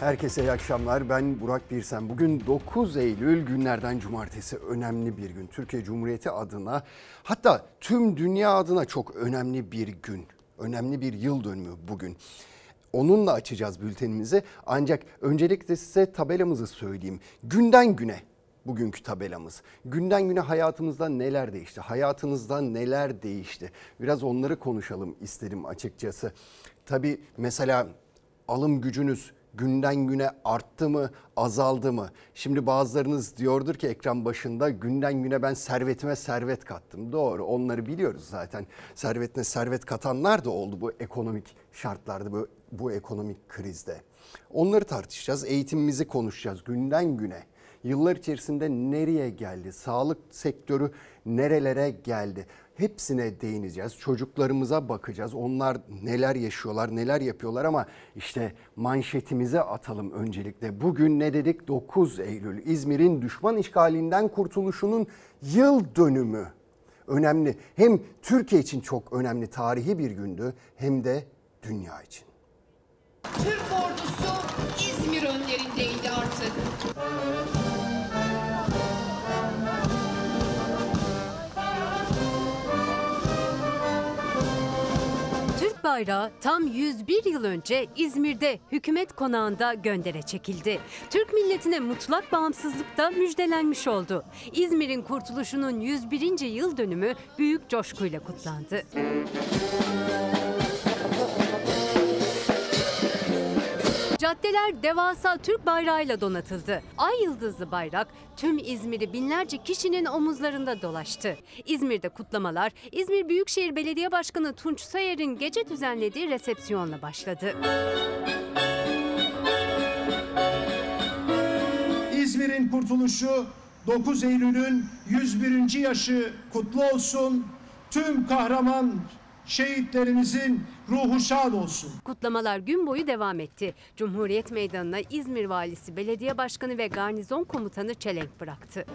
Herkese iyi akşamlar. Ben Burak Birsen. Bugün 9 Eylül günlerden cumartesi önemli bir gün. Türkiye Cumhuriyeti adına hatta tüm dünya adına çok önemli bir gün. Önemli bir yıl dönümü bugün. Onunla açacağız bültenimizi. Ancak öncelikle size tabelamızı söyleyeyim. Günden güne bugünkü tabelamız. Günden güne hayatımızda neler değişti? Hayatınızda neler değişti? Biraz onları konuşalım istedim açıkçası. Tabii mesela alım gücünüz günden güne arttı mı, azaldı mı? Şimdi bazılarınız diyordur ki ekran başında günden güne ben servetime servet kattım. Doğru onları biliyoruz zaten. Servetine servet katanlar da oldu bu ekonomik şartlarda, bu, bu ekonomik krizde. Onları tartışacağız, eğitimimizi konuşacağız günden güne. Yıllar içerisinde nereye geldi? Sağlık sektörü nerelere geldi? Hepsine değineceğiz. Çocuklarımıza bakacağız. Onlar neler yaşıyorlar, neler yapıyorlar ama işte manşetimize atalım öncelikle. Bugün ne dedik? 9 Eylül İzmir'in düşman işgalinden kurtuluşunun yıl dönümü. Önemli. Hem Türkiye için çok önemli tarihi bir gündü hem de dünya için. Türk ordusu İzmir önlerindeydi artık. Bayrağı tam 101 yıl önce İzmir'de hükümet konağında göndere çekildi. Türk milletine mutlak bağımsızlık da müjdelenmiş oldu. İzmir'in kurtuluşunun 101. yıl dönümü büyük coşkuyla kutlandı. Caddeler devasa Türk bayrağıyla donatıldı. Ay yıldızlı bayrak tüm İzmir'i binlerce kişinin omuzlarında dolaştı. İzmir'de kutlamalar İzmir Büyükşehir Belediye Başkanı Tunç Sayer'in gece düzenlediği resepsiyonla başladı. İzmir'in kurtuluşu 9 Eylül'ün 101. yaşı kutlu olsun. Tüm kahraman şehitlerimizin ruhu şad olsun. Kutlamalar gün boyu devam etti. Cumhuriyet Meydanı'na İzmir Valisi, Belediye Başkanı ve Garnizon Komutanı çelenk bıraktı.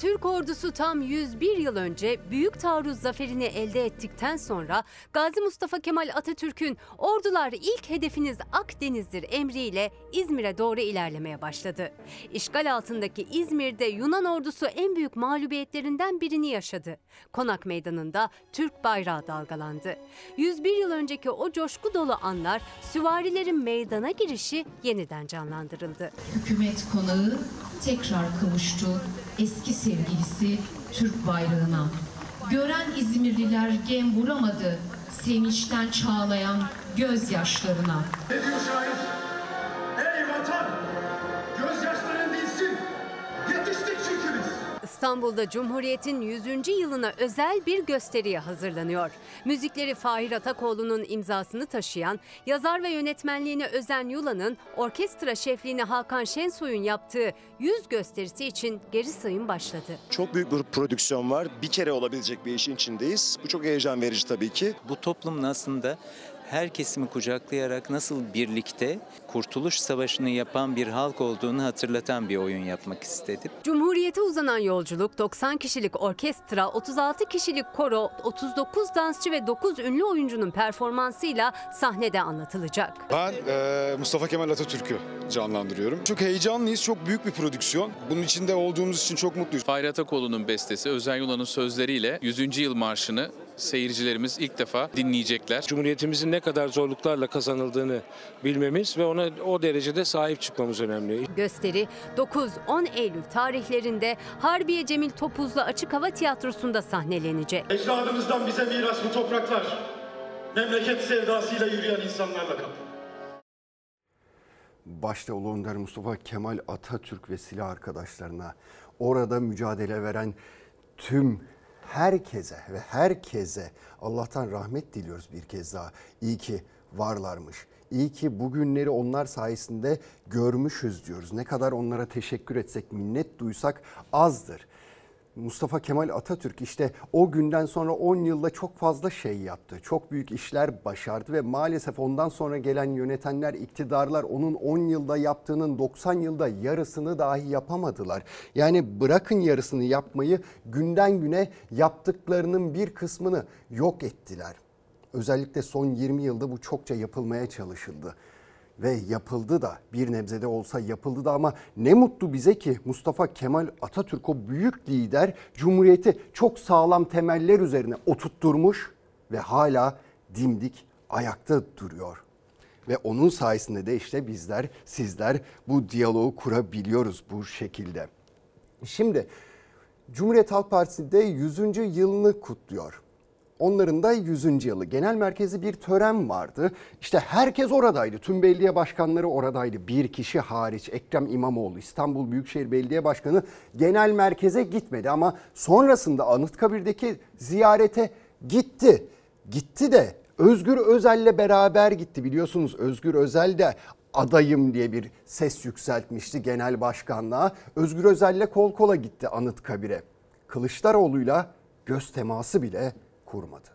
Türk ordusu tam 101 yıl önce Büyük Taarruz zaferini elde ettikten sonra Gazi Mustafa Kemal Atatürk'ün ordular ilk hedefiniz Akdeniz'dir emriyle İzmir'e doğru ilerlemeye başladı. İşgal altındaki İzmir'de Yunan ordusu en büyük mağlubiyetlerinden birini yaşadı. Konak Meydanı'nda Türk bayrağı dalgalandı. 101 yıl önceki o coşku dolu anlar süvarilerin meydana girişi yeniden canlandırıldı. Hükümet konağı tekrar kavuştu eski sevgilisi Türk bayrağına. Gören İzmirliler gem vuramadı sevinçten çağlayan gözyaşlarına. Ne diyor şair? İstanbul'da Cumhuriyet'in 100. yılına özel bir gösteriye hazırlanıyor. Müzikleri Fahir Atakoğlu'nun imzasını taşıyan, yazar ve yönetmenliğine Özen Yula'nın, orkestra şefliğini Hakan Şensoy'un yaptığı yüz gösterisi için geri sayım başladı. Çok büyük bir prodüksiyon var. Bir kere olabilecek bir işin içindeyiz. Bu çok heyecan verici tabii ki. Bu toplumun aslında her kesimi kucaklayarak nasıl birlikte Kurtuluş Savaşı'nı yapan bir halk olduğunu hatırlatan bir oyun yapmak istedim. Cumhuriyete uzanan yolculuk 90 kişilik orkestra, 36 kişilik koro, 39 dansçı ve 9 ünlü oyuncunun performansıyla sahnede anlatılacak. Ben eee, Mustafa Kemal Atatürk'ü canlandırıyorum. Çok heyecanlıyız, çok büyük bir prodüksiyon. Bunun içinde olduğumuz için çok mutluyuz. Fahri Atakoğlu'nun bestesi Özen Yula'nın sözleriyle 100. yıl marşını seyircilerimiz ilk defa dinleyecekler. Cumhuriyetimizin ne kadar zorluklarla kazanıldığını bilmemiz ve ona o derecede sahip çıkmamız önemli. Gösteri 9-10 Eylül tarihlerinde Harbiye Cemil Topuzlu Açık Hava Tiyatrosu'nda sahnelenecek. Ecdadımızdan bize miras bu topraklar. Memleket sevdasıyla yürüyen insanlarla kaplı. başta Ulu Önder Mustafa Kemal Atatürk ve silah arkadaşlarına orada mücadele veren tüm herkese ve herkese Allah'tan rahmet diliyoruz bir kez daha. İyi ki varlarmış. İyi ki bugünleri onlar sayesinde görmüşüz diyoruz. Ne kadar onlara teşekkür etsek, minnet duysak azdır. Mustafa Kemal Atatürk işte o günden sonra 10 yılda çok fazla şey yaptı. Çok büyük işler başardı ve maalesef ondan sonra gelen yönetenler, iktidarlar onun 10 yılda yaptığının 90 yılda yarısını dahi yapamadılar. Yani bırakın yarısını yapmayı günden güne yaptıklarının bir kısmını yok ettiler. Özellikle son 20 yılda bu çokça yapılmaya çalışıldı. Ve yapıldı da bir nebzede olsa yapıldı da ama ne mutlu bize ki Mustafa Kemal Atatürk o büyük lider Cumhuriyeti çok sağlam temeller üzerine oturtturmuş ve hala dimdik ayakta duruyor. Ve onun sayesinde de işte bizler, sizler bu diyaloğu kurabiliyoruz bu şekilde. Şimdi Cumhuriyet Halk Partisi de 100. yılını kutluyor. Onların da 100. yılı. Genel merkezi bir tören vardı. İşte herkes oradaydı. Tüm belediye başkanları oradaydı. Bir kişi hariç Ekrem İmamoğlu İstanbul Büyükşehir Belediye Başkanı genel merkeze gitmedi ama sonrasında Anıtkabir'deki ziyarete gitti. Gitti de Özgür Özel'le beraber gitti. Biliyorsunuz Özgür Özel de adayım diye bir ses yükseltmişti genel başkanlığa. Özgür Özel'le kol kola gitti Anıtkabir'e. Kılıçdaroğlu'yla göz teması bile kurmadı.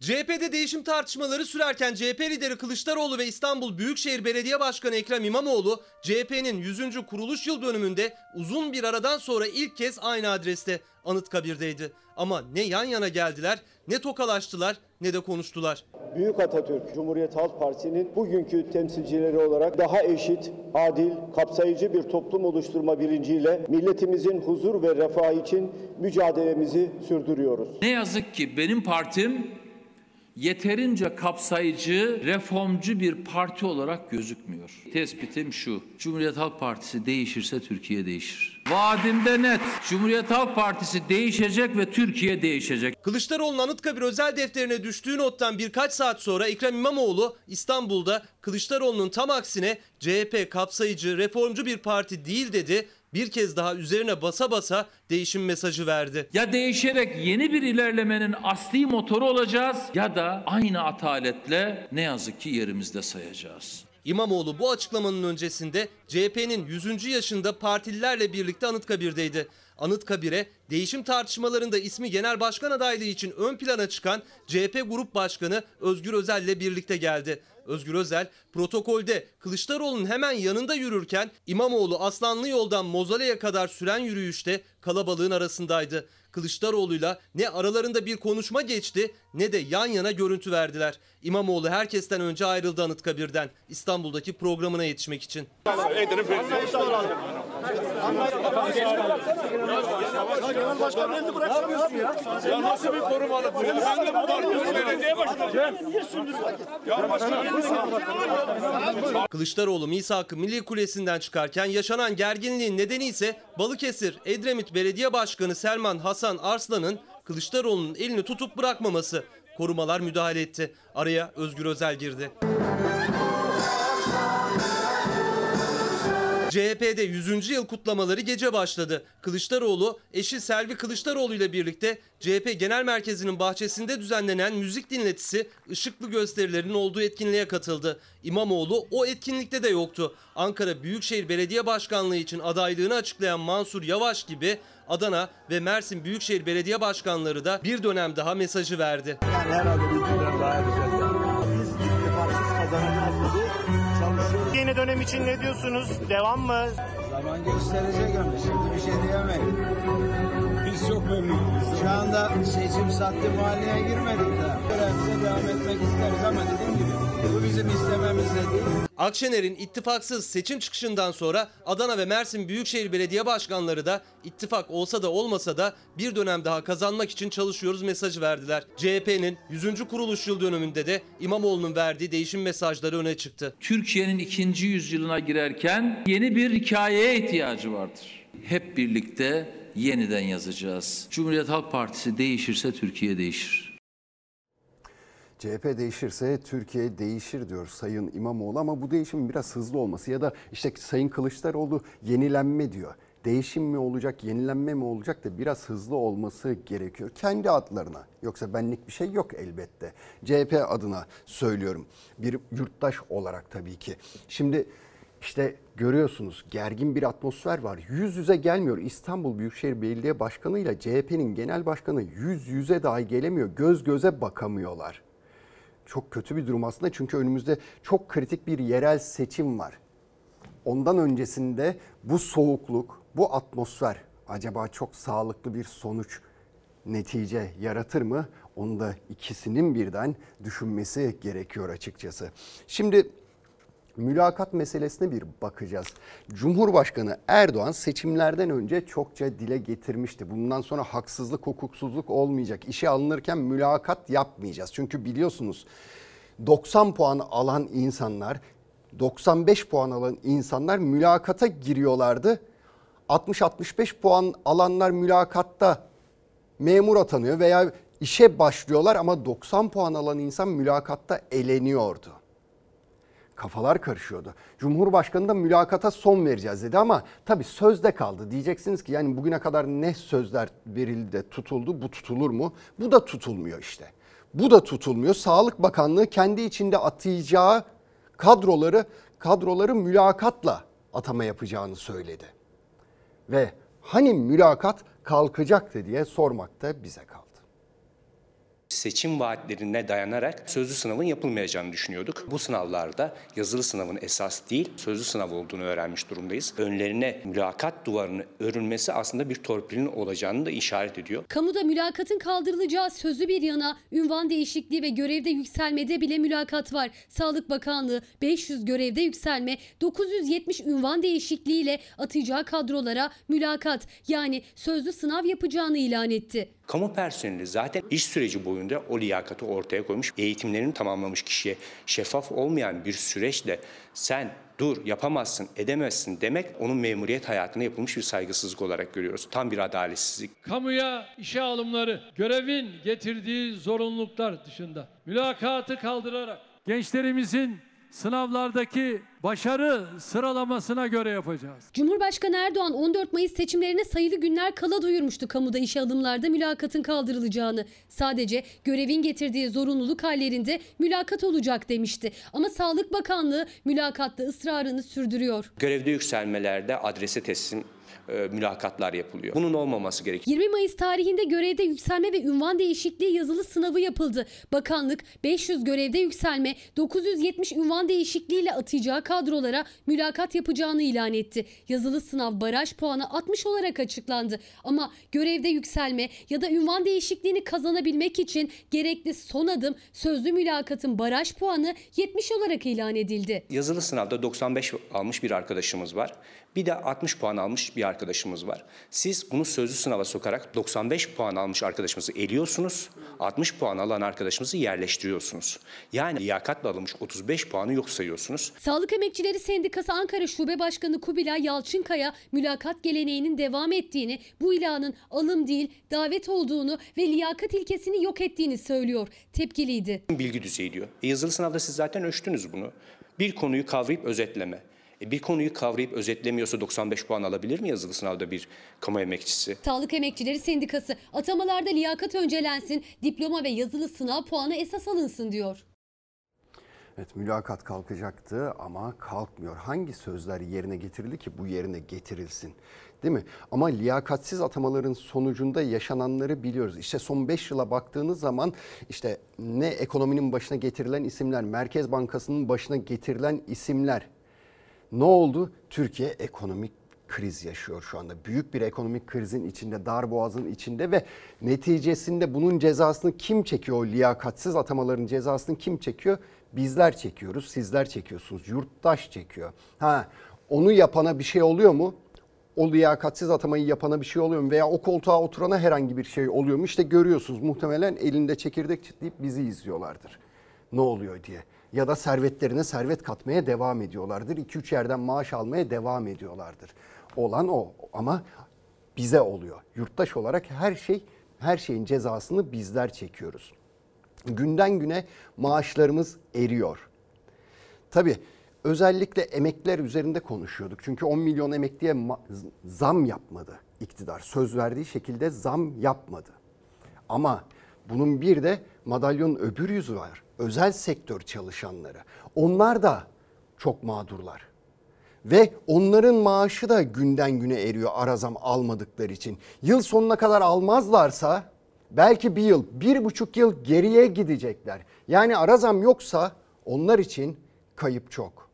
CHP'de değişim tartışmaları sürerken CHP lideri Kılıçdaroğlu ve İstanbul Büyükşehir Belediye Başkanı Ekrem İmamoğlu CHP'nin 100. kuruluş yıl dönümünde uzun bir aradan sonra ilk kez aynı adreste Anıtkabir'deydi. Ama ne yan yana geldiler, ne tokalaştılar, ne de konuştular. Büyük Atatürk Cumhuriyet Halk Partisi'nin bugünkü temsilcileri olarak daha eşit, adil, kapsayıcı bir toplum oluşturma bilinciyle milletimizin huzur ve refah için mücadelemizi sürdürüyoruz. Ne yazık ki benim partim yeterince kapsayıcı, reformcu bir parti olarak gözükmüyor. Tespitim şu. Cumhuriyet Halk Partisi değişirse Türkiye değişir. Vaadimde net. Cumhuriyet Halk Partisi değişecek ve Türkiye değişecek. Kılıçdaroğlu'nun Anıtkabir özel defterine düştüğü nottan birkaç saat sonra Ekrem İmamoğlu İstanbul'da Kılıçdaroğlu'nun tam aksine CHP kapsayıcı, reformcu bir parti değil dedi. Bir kez daha üzerine basa basa değişim mesajı verdi. Ya değişerek yeni bir ilerlemenin asli motoru olacağız ya da aynı ataletle ne yazık ki yerimizde sayacağız. İmamoğlu bu açıklamanın öncesinde CHP'nin 100. yaşında partililerle birlikte Anıtkabir'deydi. Anıtkabir'e değişim tartışmalarında ismi genel başkan adaylığı için ön plana çıkan CHP Grup Başkanı Özgür Özel'le birlikte geldi. Özgür Özel protokolde Kılıçdaroğlu'nun hemen yanında yürürken İmamoğlu Aslanlı yoldan Mozale'ye kadar süren yürüyüşte kalabalığın arasındaydı. Kılıçdaroğlu'yla ne aralarında bir konuşma geçti ne de yan yana görüntü verdiler. İmamoğlu herkesten önce ayrıldı Anıtkabir'den İstanbul'daki programına yetişmek için. Kılıçdaroğlu misak-ı Milli Kulesi'nden çıkarken yaşanan gerginliğin nedeni ise Balıkesir Edremit Belediye Başkanı Selman Hasan Arslan'ın Kılıçdaroğlu'nun elini tutup bırakmaması. Korumalar müdahale etti. Araya Özgür Özel girdi. CHP'de 100. yıl kutlamaları gece başladı. Kılıçdaroğlu eşi Selvi Kılıçdaroğlu ile birlikte CHP Genel Merkezi'nin bahçesinde düzenlenen müzik dinletisi ışıklı gösterilerin olduğu etkinliğe katıldı. İmamoğlu o etkinlikte de yoktu. Ankara Büyükşehir Belediye Başkanlığı için adaylığını açıklayan Mansur Yavaş gibi Adana ve Mersin Büyükşehir Belediye Başkanları da bir dönem daha mesajı verdi. Yani herhalde bir daha edeceğiz yani. Biz ittifaksız kazanacağız. Yeni dönem için ne diyorsunuz? Devam mı? Zaman gösterecek ama şimdi bir şey diyemeyiz. Biz çok memnunuz. Şu anda seçim sattı mahalleye girmedik de. Görevimize devam etmek isteriz ama dediğim gibi bu bizim istememizle değil. Akşener'in ittifaksız seçim çıkışından sonra Adana ve Mersin Büyükşehir Belediye Başkanları da ittifak olsa da olmasa da bir dönem daha kazanmak için çalışıyoruz mesajı verdiler. CHP'nin 100. kuruluş yıl dönümünde de İmamoğlu'nun verdiği değişim mesajları öne çıktı. Türkiye'nin ikinci yüzyılına girerken yeni bir hikayeye ihtiyacı vardır. Hep birlikte yeniden yazacağız. Cumhuriyet Halk Partisi değişirse Türkiye değişir. CHP değişirse Türkiye değişir diyor Sayın İmamoğlu ama bu değişimin biraz hızlı olması ya da işte Sayın Kılıçdaroğlu yenilenme diyor. Değişim mi olacak, yenilenme mi olacak da biraz hızlı olması gerekiyor. Kendi adlarına. Yoksa benlik bir şey yok elbette. CHP adına söylüyorum. Bir yurttaş olarak tabii ki. Şimdi işte görüyorsunuz gergin bir atmosfer var. Yüz yüze gelmiyor. İstanbul Büyükşehir Belediye Başkanı ile CHP'nin genel başkanı yüz yüze dahi gelemiyor. Göz göze bakamıyorlar çok kötü bir durum aslında çünkü önümüzde çok kritik bir yerel seçim var. Ondan öncesinde bu soğukluk, bu atmosfer acaba çok sağlıklı bir sonuç netice yaratır mı? Onu da ikisinin birden düşünmesi gerekiyor açıkçası. Şimdi mülakat meselesine bir bakacağız. Cumhurbaşkanı Erdoğan seçimlerden önce çokça dile getirmişti. Bundan sonra haksızlık, hukuksuzluk olmayacak. İşe alınırken mülakat yapmayacağız. Çünkü biliyorsunuz 90 puan alan insanlar, 95 puan alan insanlar mülakata giriyorlardı. 60-65 puan alanlar mülakatta memur atanıyor veya işe başlıyorlar ama 90 puan alan insan mülakatta eleniyordu kafalar karışıyordu. Cumhurbaşkanı da mülakata son vereceğiz dedi ama tabii sözde kaldı. Diyeceksiniz ki yani bugüne kadar ne sözler verildi de tutuldu bu tutulur mu? Bu da tutulmuyor işte. Bu da tutulmuyor. Sağlık Bakanlığı kendi içinde atayacağı kadroları kadroları mülakatla atama yapacağını söyledi. Ve hani mülakat kalkacaktı diye sormak da bize kaldı seçim vaatlerine dayanarak sözlü sınavın yapılmayacağını düşünüyorduk. Bu sınavlarda yazılı sınavın esas değil, sözlü sınav olduğunu öğrenmiş durumdayız. Önlerine mülakat duvarını örülmesi aslında bir torpilin olacağını da işaret ediyor. Kamuda mülakatın kaldırılacağı sözlü bir yana ünvan değişikliği ve görevde yükselmede bile mülakat var. Sağlık Bakanlığı 500 görevde yükselme, 970 ünvan değişikliğiyle atacağı kadrolara mülakat yani sözlü sınav yapacağını ilan etti. Kamu personeli zaten iş süreci boyunca o liyakati ortaya koymuş. Eğitimlerini tamamlamış kişiye şeffaf olmayan bir süreçle sen dur yapamazsın edemezsin demek onun memuriyet hayatına yapılmış bir saygısızlık olarak görüyoruz. Tam bir adaletsizlik. Kamuya işe alımları görevin getirdiği zorunluluklar dışında mülakatı kaldırarak gençlerimizin sınavlardaki başarı sıralamasına göre yapacağız. Cumhurbaşkanı Erdoğan 14 Mayıs seçimlerine sayılı günler kala duyurmuştu kamuda işe alımlarda mülakatın kaldırılacağını. Sadece görevin getirdiği zorunluluk hallerinde mülakat olacak demişti. Ama Sağlık Bakanlığı mülakatta ısrarını sürdürüyor. Görevde yükselmelerde adrese teslim e, mülakatlar yapılıyor. Bunun olmaması gerekiyor. 20 Mayıs tarihinde görevde yükselme ve ünvan değişikliği yazılı sınavı yapıldı. Bakanlık 500 görevde yükselme, 970 ünvan değişikliğiyle atayacağı kadrolara mülakat yapacağını ilan etti. Yazılı sınav baraj puanı 60 olarak açıklandı. Ama görevde yükselme ya da ünvan değişikliğini kazanabilmek için gerekli son adım sözlü mülakatın baraj puanı 70 olarak ilan edildi. Yazılı sınavda 95 almış bir arkadaşımız var. Bir de 60 puan almış bir arkadaşımız var. Siz bunu sözlü sınava sokarak 95 puan almış arkadaşımızı eliyorsunuz. 60 puan alan arkadaşımızı yerleştiriyorsunuz. Yani liyakatla alınmış 35 puanı yok sayıyorsunuz. Sağlık Emekçileri Sendikası Ankara Şube Başkanı Kubilay Yalçınkaya mülakat geleneğinin devam ettiğini, bu ilanın alım değil davet olduğunu ve liyakat ilkesini yok ettiğini söylüyor. Tepkiliydi. Bilgi düzeyi diyor. E yazılı sınavda siz zaten ölçtünüz bunu. Bir konuyu kavrayıp özetleme. E bir konuyu kavrayıp özetlemiyorsa 95 puan alabilir mi yazılı sınavda bir kamu emekçisi? Sağlık Emekçileri Sendikası atamalarda liyakat öncelensin, diploma ve yazılı sınav puanı esas alınsın diyor. Evet mülakat kalkacaktı ama kalkmıyor. Hangi sözler yerine getirildi ki bu yerine getirilsin? Değil mi? Ama liyakatsiz atamaların sonucunda yaşananları biliyoruz. İşte son 5 yıla baktığınız zaman işte ne ekonominin başına getirilen isimler, Merkez Bankası'nın başına getirilen isimler, ne oldu? Türkiye ekonomik kriz yaşıyor şu anda. Büyük bir ekonomik krizin içinde, dar boğazın içinde ve neticesinde bunun cezasını kim çekiyor? O liyakatsiz atamaların cezasını kim çekiyor? Bizler çekiyoruz, sizler çekiyorsunuz. Yurttaş çekiyor. Ha, onu yapana bir şey oluyor mu? O liyakatsiz atamayı yapana bir şey oluyor mu? Veya o koltuğa oturana herhangi bir şey oluyor mu? İşte görüyorsunuz muhtemelen elinde çekirdek çitleyip bizi izliyorlardır. Ne oluyor diye ya da servetlerine servet katmaya devam ediyorlardır. 2-3 yerden maaş almaya devam ediyorlardır. Olan o ama bize oluyor. Yurttaş olarak her şey her şeyin cezasını bizler çekiyoruz. Günden güne maaşlarımız eriyor. Tabii özellikle emekliler üzerinde konuşuyorduk. Çünkü 10 milyon emekliye zam yapmadı iktidar. Söz verdiği şekilde zam yapmadı. Ama bunun bir de madalyonun öbür yüzü var özel sektör çalışanları. Onlar da çok mağdurlar. Ve onların maaşı da günden güne eriyor arazam almadıkları için. Yıl sonuna kadar almazlarsa belki bir yıl, bir buçuk yıl geriye gidecekler. Yani arazam yoksa onlar için kayıp çok.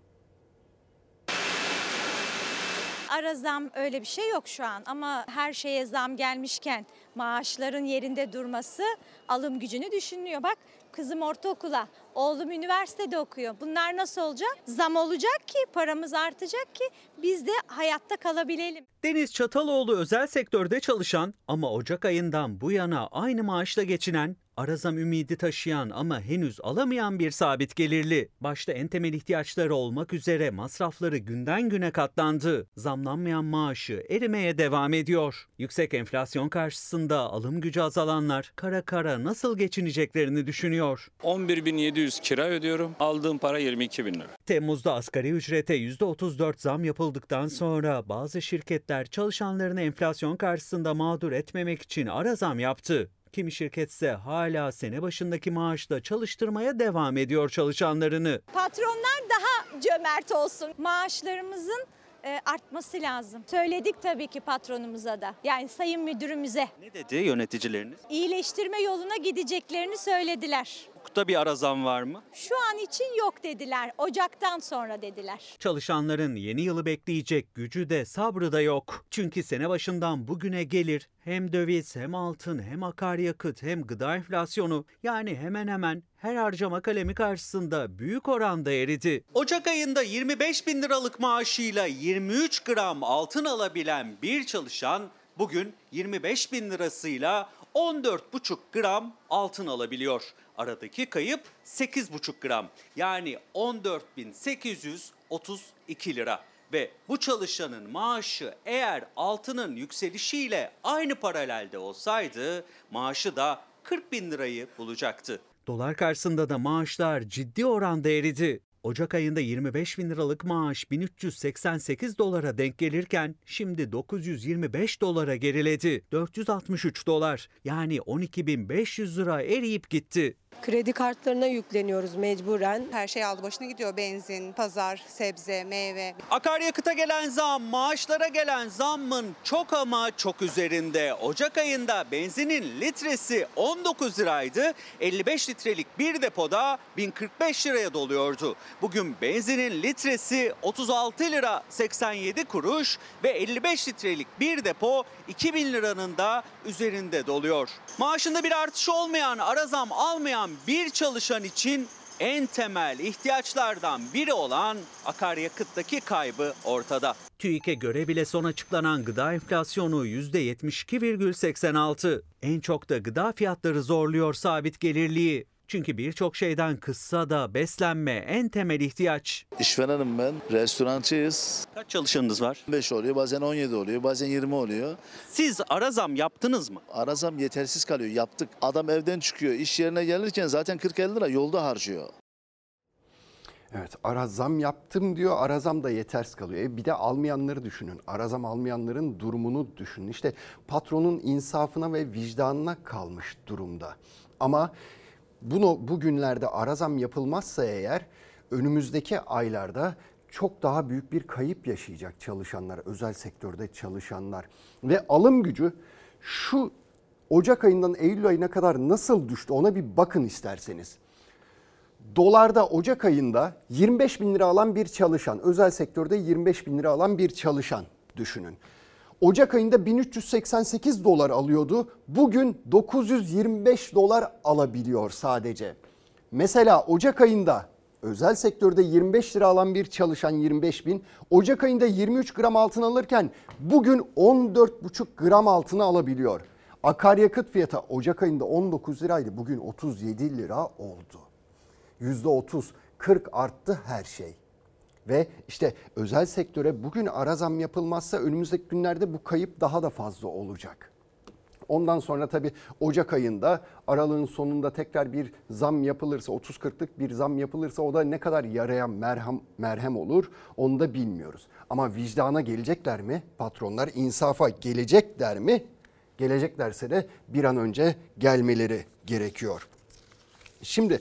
ara zam öyle bir şey yok şu an ama her şeye zam gelmişken maaşların yerinde durması alım gücünü düşünüyor. Bak kızım ortaokula, oğlum üniversitede okuyor. Bunlar nasıl olacak? Zam olacak ki paramız artacak ki biz de hayatta kalabilelim. Deniz Çataloğlu özel sektörde çalışan ama Ocak ayından bu yana aynı maaşla geçinen, arazam ümidi taşıyan ama henüz alamayan bir sabit gelirli. Başta en temel ihtiyaçları olmak üzere masrafları günden güne katlandı. Zamlanmayan maaşı erimeye devam ediyor. Yüksek enflasyon karşısında alım gücü azalanlar kara kara nasıl geçineceklerini düşünüyor. 11.700 kira ödüyorum. Aldığım para 22 bin lira. Temmuz'da asgari ücrete %34 zam yapıldıktan sonra bazı şirketler çalışanlarını enflasyon karşısında mağdur etmemek için ara zam yaptı. Kimi şirketse hala sene başındaki maaşla çalıştırmaya devam ediyor çalışanlarını. Patronlar daha cömert olsun. Maaşlarımızın e, artması lazım. Söyledik tabii ki patronumuza da. Yani sayın müdürümüze. Ne dedi yöneticileriniz? İyileştirme yoluna gideceklerini söylediler. Hukukta bir ara zam var mı? Şu an için yok dediler. Ocaktan sonra dediler. Çalışanların yeni yılı bekleyecek gücü de sabrı da yok. Çünkü sene başından bugüne gelir hem döviz hem altın hem akaryakıt hem gıda enflasyonu yani hemen hemen her harcama kalemi karşısında büyük oranda eridi. Ocak ayında 25 bin liralık maaşıyla 23 gram altın alabilen bir çalışan bugün 25 bin lirasıyla 14,5 gram altın alabiliyor. Aradaki kayıp 8,5 gram yani 14.832 lira. Ve bu çalışanın maaşı eğer altının yükselişiyle aynı paralelde olsaydı maaşı da 40 bin lirayı bulacaktı. Dolar karşısında da maaşlar ciddi oranda eridi. Ocak ayında 25 bin liralık maaş 1388 dolara denk gelirken şimdi 925 dolara geriledi. 463 dolar yani 12.500 lira eriyip gitti. Kredi kartlarına yükleniyoruz mecburen. Her şey aldı başına gidiyor. Benzin, pazar, sebze, meyve. Akaryakıta gelen zam, maaşlara gelen zammın çok ama çok üzerinde. Ocak ayında benzinin litresi 19 liraydı. 55 litrelik bir depoda 1045 liraya doluyordu. Bugün benzinin litresi 36 lira 87 kuruş ve 55 litrelik bir depo 2000 liranın da üzerinde doluyor. Maaşında bir artış olmayan, ara zam almayan bir çalışan için en temel ihtiyaçlardan biri olan akaryakıttaki kaybı ortada. TÜİK'e göre bile son açıklanan gıda enflasyonu %72,86. En çok da gıda fiyatları zorluyor sabit gelirliği. Çünkü birçok şeyden kıssa da beslenme en temel ihtiyaç. İşverenim ben. Restorancıyız. Kaç çalışanınız var? 5 oluyor, bazen 17 oluyor, bazen 20 oluyor. Siz ara zam yaptınız mı? Ara zam yetersiz kalıyor. Yaptık. Adam evden çıkıyor. iş yerine gelirken zaten 40-50 lira yolda harcıyor. Evet ara zam yaptım diyor ara zam da yetersiz kalıyor. E bir de almayanları düşünün. Ara zam almayanların durumunu düşünün. İşte patronun insafına ve vicdanına kalmış durumda. Ama bunu bugünlerde ara zam yapılmazsa eğer önümüzdeki aylarda çok daha büyük bir kayıp yaşayacak çalışanlar, özel sektörde çalışanlar ve alım gücü şu Ocak ayından Eylül ayına kadar nasıl düştü ona bir bakın isterseniz. Dolarda Ocak ayında 25 bin lira alan bir çalışan, özel sektörde 25 bin lira alan bir çalışan düşünün. Ocak ayında 1388 dolar alıyordu. Bugün 925 dolar alabiliyor sadece. Mesela Ocak ayında özel sektörde 25 lira alan bir çalışan 25 bin. Ocak ayında 23 gram altın alırken bugün 14,5 gram altını alabiliyor. Akaryakıt fiyatı Ocak ayında 19 liraydı. Bugün 37 lira oldu. %30, 40 arttı her şey. Ve işte özel sektöre bugün ara zam yapılmazsa önümüzdeki günlerde bu kayıp daha da fazla olacak. Ondan sonra tabii Ocak ayında aralığın sonunda tekrar bir zam yapılırsa 30-40'lık bir zam yapılırsa o da ne kadar yaraya merhem, merhem olur onu da bilmiyoruz. Ama vicdana gelecekler mi? Patronlar insafa gelecekler mi? Geleceklerse de bir an önce gelmeleri gerekiyor. Şimdi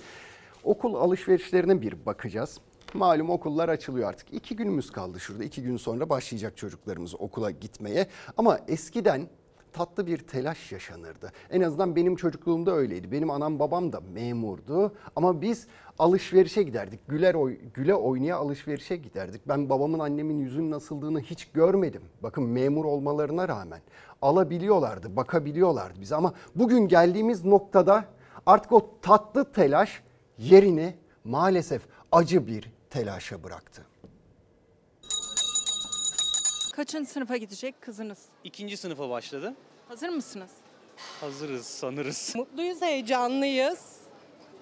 okul alışverişlerine bir bakacağız. Malum okullar açılıyor artık. İki günümüz kaldı şurada. İki gün sonra başlayacak çocuklarımız okula gitmeye. Ama eskiden tatlı bir telaş yaşanırdı. En azından benim çocukluğumda öyleydi. Benim anam babam da memurdu ama biz alışverişe giderdik. Güler oy, güle oynaya alışverişe giderdik. Ben babamın annemin yüzünün nasıldığını hiç görmedim. Bakın memur olmalarına rağmen alabiliyorlardı, bakabiliyorlardı bize ama bugün geldiğimiz noktada artık o tatlı telaş yerini maalesef acı bir telaşa bıraktı. Kaçıncı sınıfa gidecek kızınız? İkinci sınıfa başladı. Hazır mısınız? Hazırız sanırız. Mutluyuz, heyecanlıyız.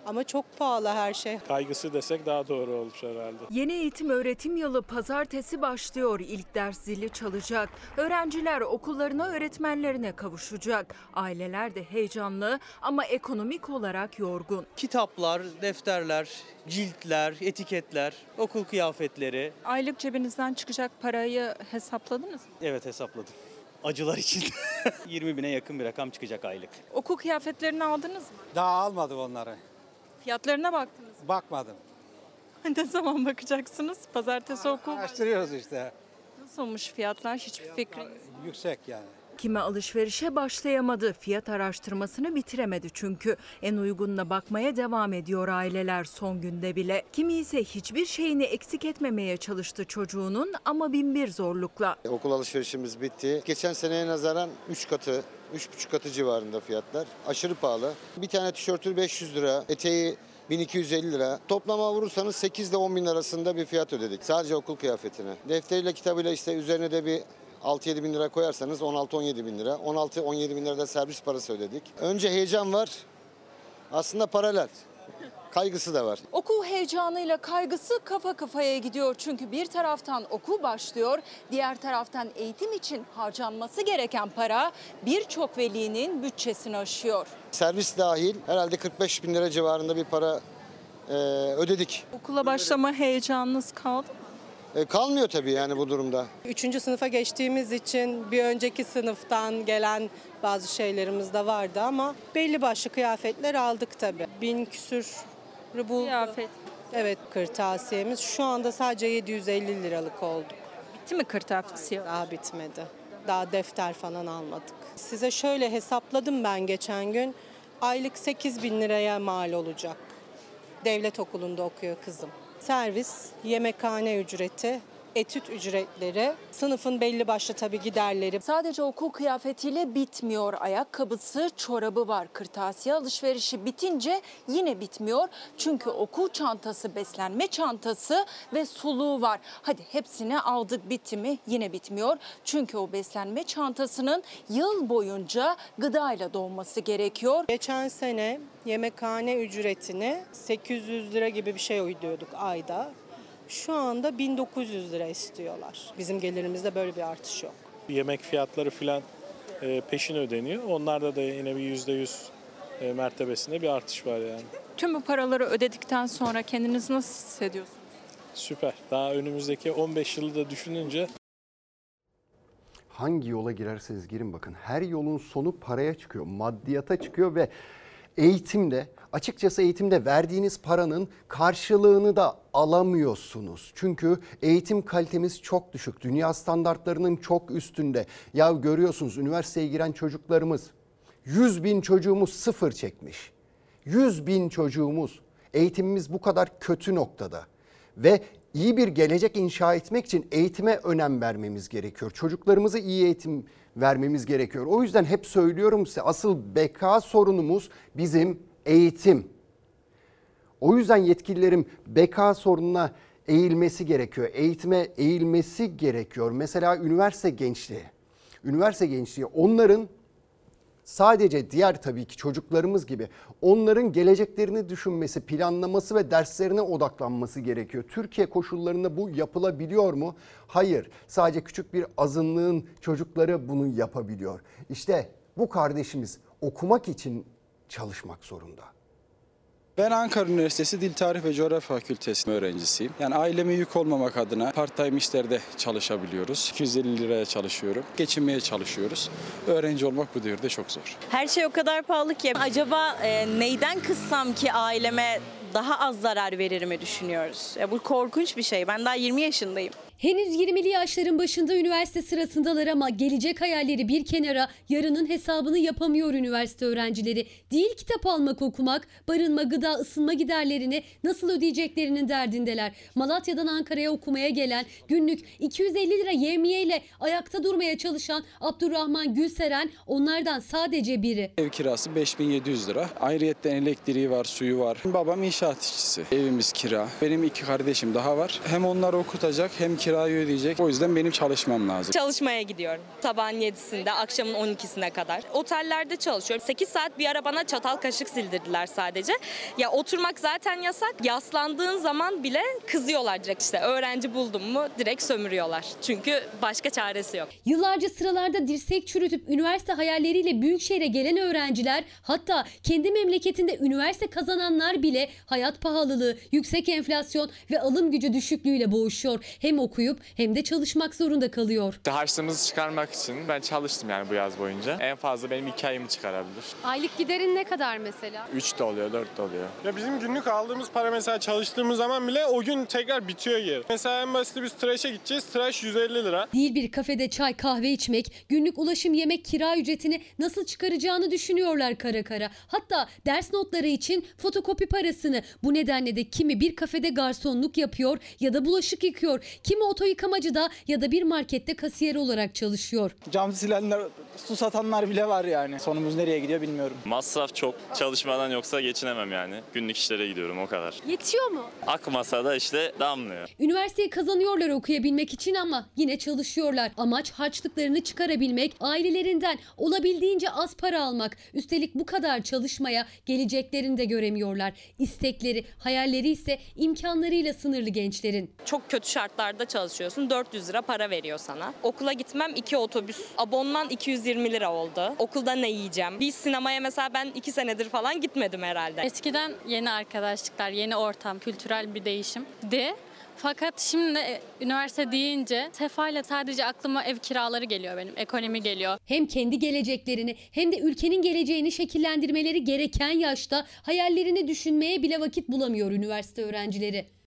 Ama çok pahalı her şey. Kaygısı desek daha doğru olur herhalde. Yeni eğitim öğretim yılı pazartesi başlıyor. İlk ders zili çalacak. Öğrenciler okullarına öğretmenlerine kavuşacak. Aileler de heyecanlı ama ekonomik olarak yorgun. Kitaplar, defterler, ciltler, etiketler, okul kıyafetleri. Aylık cebinizden çıkacak parayı hesapladınız mı? Evet hesapladım. Acılar için 20 bine yakın bir rakam çıkacak aylık. Okul kıyafetlerini aldınız mı? Daha almadım onları. Fiyatlarına baktınız? Bakmadım. Ne zaman bakacaksınız? Pazartesi okul. Araştırıyoruz işte. Nasıl olmuş fiyatlar? Hiçbir fikriniz Yüksek yani. Kime alışverişe başlayamadı, fiyat araştırmasını bitiremedi çünkü. En uygununa bakmaya devam ediyor aileler son günde bile. Kimi ise hiçbir şeyini eksik etmemeye çalıştı çocuğunun ama binbir zorlukla. Okul alışverişimiz bitti. Geçen seneye nazaran 3 katı, 3,5 katı civarında fiyatlar. Aşırı pahalı. Bir tane tişörtü 500 lira, eteği 1250 lira. Toplama vurursanız 8 ile 10 bin arasında bir fiyat ödedik. Sadece okul kıyafetine. Defteriyle kitabıyla işte üzerine de bir 6-7 bin lira koyarsanız 16-17 bin lira. 16-17 bin lira da servis parası ödedik. Önce heyecan var. Aslında paralel. Kaygısı da var. Okul heyecanıyla kaygısı kafa kafaya gidiyor. Çünkü bir taraftan okul başlıyor, diğer taraftan eğitim için harcanması gereken para birçok velinin bütçesini aşıyor. Servis dahil herhalde 45 bin lira civarında bir para e, ödedik. Okula başlama heyecanınız kaldı mı? E, kalmıyor tabii yani bu durumda. Üçüncü sınıfa geçtiğimiz için bir önceki sınıftan gelen bazı şeylerimiz de vardı ama belli başlı kıyafetler aldık tabii. Bin küsür buldu. Kıyafet. Evet kırtasiyemiz şu anda sadece 750 liralık oldu. Bitti mi kırtasiye? Daha bitmedi. Daha defter falan almadık. Size şöyle hesapladım ben geçen gün. Aylık 8 bin liraya mal olacak. Devlet okulunda okuyor kızım. Servis, yemekhane ücreti, etüt ücretleri, sınıfın belli başlı tabii giderleri. Sadece okul kıyafetiyle bitmiyor. Ayakkabısı, çorabı var. Kırtasiye alışverişi bitince yine bitmiyor. Çünkü okul çantası, beslenme çantası ve suluğu var. Hadi hepsini aldık bitti mi yine bitmiyor. Çünkü o beslenme çantasının yıl boyunca gıdayla dolması gerekiyor. Geçen sene yemekhane ücretini 800 lira gibi bir şey ödüyorduk ayda. Şu anda 1900 lira istiyorlar. Bizim gelirimizde böyle bir artış yok. Yemek fiyatları filan e, peşin ödeniyor. Onlarda da yine bir %100 e, mertebesinde bir artış var yani. Tüm bu paraları ödedikten sonra kendinizi nasıl hissediyorsunuz? Süper. Daha önümüzdeki 15 yılı da düşününce hangi yola girerseniz girin bakın her yolun sonu paraya çıkıyor, maddiyata çıkıyor ve eğitimde açıkçası eğitimde verdiğiniz paranın karşılığını da alamıyorsunuz. Çünkü eğitim kalitemiz çok düşük. Dünya standartlarının çok üstünde. Ya görüyorsunuz üniversiteye giren çocuklarımız 100 bin çocuğumuz sıfır çekmiş. 100 bin çocuğumuz eğitimimiz bu kadar kötü noktada. Ve iyi bir gelecek inşa etmek için eğitime önem vermemiz gerekiyor. Çocuklarımızı iyi eğitim vermemiz gerekiyor. O yüzden hep söylüyorum size asıl beka sorunumuz bizim eğitim. O yüzden yetkililerin beka sorununa eğilmesi gerekiyor. Eğitime eğilmesi gerekiyor. Mesela üniversite gençliği. Üniversite gençliği onların sadece diğer tabii ki çocuklarımız gibi onların geleceklerini düşünmesi, planlaması ve derslerine odaklanması gerekiyor. Türkiye koşullarında bu yapılabiliyor mu? Hayır. Sadece küçük bir azınlığın çocukları bunu yapabiliyor. İşte bu kardeşimiz okumak için çalışmak zorunda. Ben Ankara Üniversitesi Dil Tarih ve Coğrafya Fakültesi öğrencisiyim. Yani aileme yük olmamak adına part-time işlerde çalışabiliyoruz. 250 liraya çalışıyorum. Geçinmeye çalışıyoruz. Öğrenci olmak bu devirde çok zor. Her şey o kadar pahalı ki acaba e, neyden kıssam ki aileme daha az zarar verir mi düşünüyoruz. Ya bu korkunç bir şey. Ben daha 20 yaşındayım. Henüz 20'li yaşların başında üniversite sırasındalar ama gelecek hayalleri bir kenara yarının hesabını yapamıyor üniversite öğrencileri. Değil kitap almak okumak, barınma, gıda, ısınma giderlerini nasıl ödeyeceklerinin derdindeler. Malatya'dan Ankara'ya okumaya gelen günlük 250 lira yevmiye ile ayakta durmaya çalışan Abdurrahman Gülseren onlardan sadece biri. Ev kirası 5700 lira. Ayrıyetten elektriği var, suyu var. Babam inşaat işçisi. Evimiz kira. Benim iki kardeşim daha var. Hem onları okutacak hem kirayı ödeyecek. O yüzden benim çalışmam lazım. Çalışmaya gidiyorum. Sabahın 7'sinde, akşamın 12'sine kadar. Otellerde çalışıyorum. 8 saat bir ara bana çatal kaşık sildirdiler sadece. Ya oturmak zaten yasak. Yaslandığın zaman bile kızıyorlar direkt işte. Öğrenci buldum mu direkt sömürüyorlar. Çünkü başka çaresi yok. Yıllarca sıralarda dirsek çürütüp üniversite hayalleriyle büyük şehre gelen öğrenciler hatta kendi memleketinde üniversite kazananlar bile hayat pahalılığı, yüksek enflasyon ve alım gücü düşüklüğüyle boğuşuyor. Hem okuyup hem de çalışmak zorunda kalıyor. Harçlığımızı çıkarmak için ben çalıştım yani bu yaz boyunca. En fazla benim iki ayımı çıkarabilir. Aylık giderin ne kadar mesela? 3 de oluyor, 4 de oluyor. Ya bizim günlük aldığımız para mesela çalıştığımız zaman bile o gün tekrar bitiyor geri. Mesela en basit biz tıraşa gideceğiz. Tıraş 150 lira. Değil bir kafede çay kahve içmek, günlük ulaşım yemek kira ücretini nasıl çıkaracağını düşünüyorlar kara kara. Hatta ders notları için fotokopi parasını. Bu nedenle de kimi bir kafede garsonluk yapıyor ya da bulaşık yıkıyor. Kimi oto yıkamacıda ya da bir markette kasiyer olarak çalışıyor. Cam silenler, su satanlar bile var yani. Sonumuz nereye gidiyor bilmiyorum. Masraf çok. Çalışmadan yoksa geçinemem yani. Günlük işlere gidiyorum o kadar. Yetiyor mu? Akmasa da işte damlıyor. Üniversiteyi kazanıyorlar okuyabilmek için ama yine çalışıyorlar. Amaç harçlıklarını çıkarabilmek, ailelerinden olabildiğince az para almak. Üstelik bu kadar çalışmaya geleceklerini de göremiyorlar. İstekleri, hayalleri ise imkanlarıyla sınırlı gençlerin. Çok kötü şartlarda çalışıyorsun. 400 lira para veriyor sana. Okula gitmem 2 otobüs. Abonman 220 lira oldu. Okulda ne yiyeceğim? Bir sinemaya mesela ben 2 senedir falan gitmedim herhalde. Eskiden yeni arkadaşlıklar, yeni ortam, kültürel bir değişim de fakat şimdi e, üniversite deyince sefayla sadece aklıma ev kiraları geliyor benim, ekonomi geliyor. Hem kendi geleceklerini hem de ülkenin geleceğini şekillendirmeleri gereken yaşta hayallerini düşünmeye bile vakit bulamıyor üniversite öğrencileri.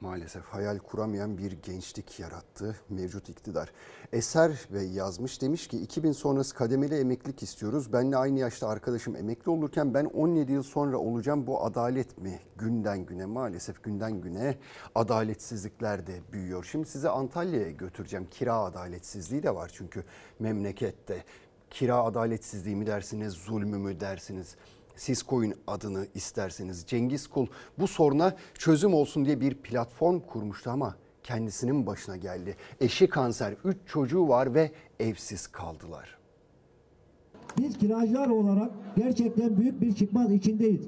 Maalesef hayal kuramayan bir gençlik yarattı mevcut iktidar. Eser Bey yazmış demiş ki 2000 sonrası kademeli emeklilik istiyoruz. Benle aynı yaşta arkadaşım emekli olurken ben 17 yıl sonra olacağım. Bu adalet mi? Günden güne maalesef günden güne adaletsizlikler de büyüyor. Şimdi size Antalya'ya götüreceğim. Kira adaletsizliği de var çünkü memlekette. Kira adaletsizliği mi dersiniz, zulmü mü dersiniz? Siz koyun adını isterseniz. Cengiz Kul bu soruna çözüm olsun diye bir platform kurmuştu ama kendisinin başına geldi. Eşi kanser, 3 çocuğu var ve evsiz kaldılar. Biz kiracılar olarak gerçekten büyük bir çıkmaz içindeyiz.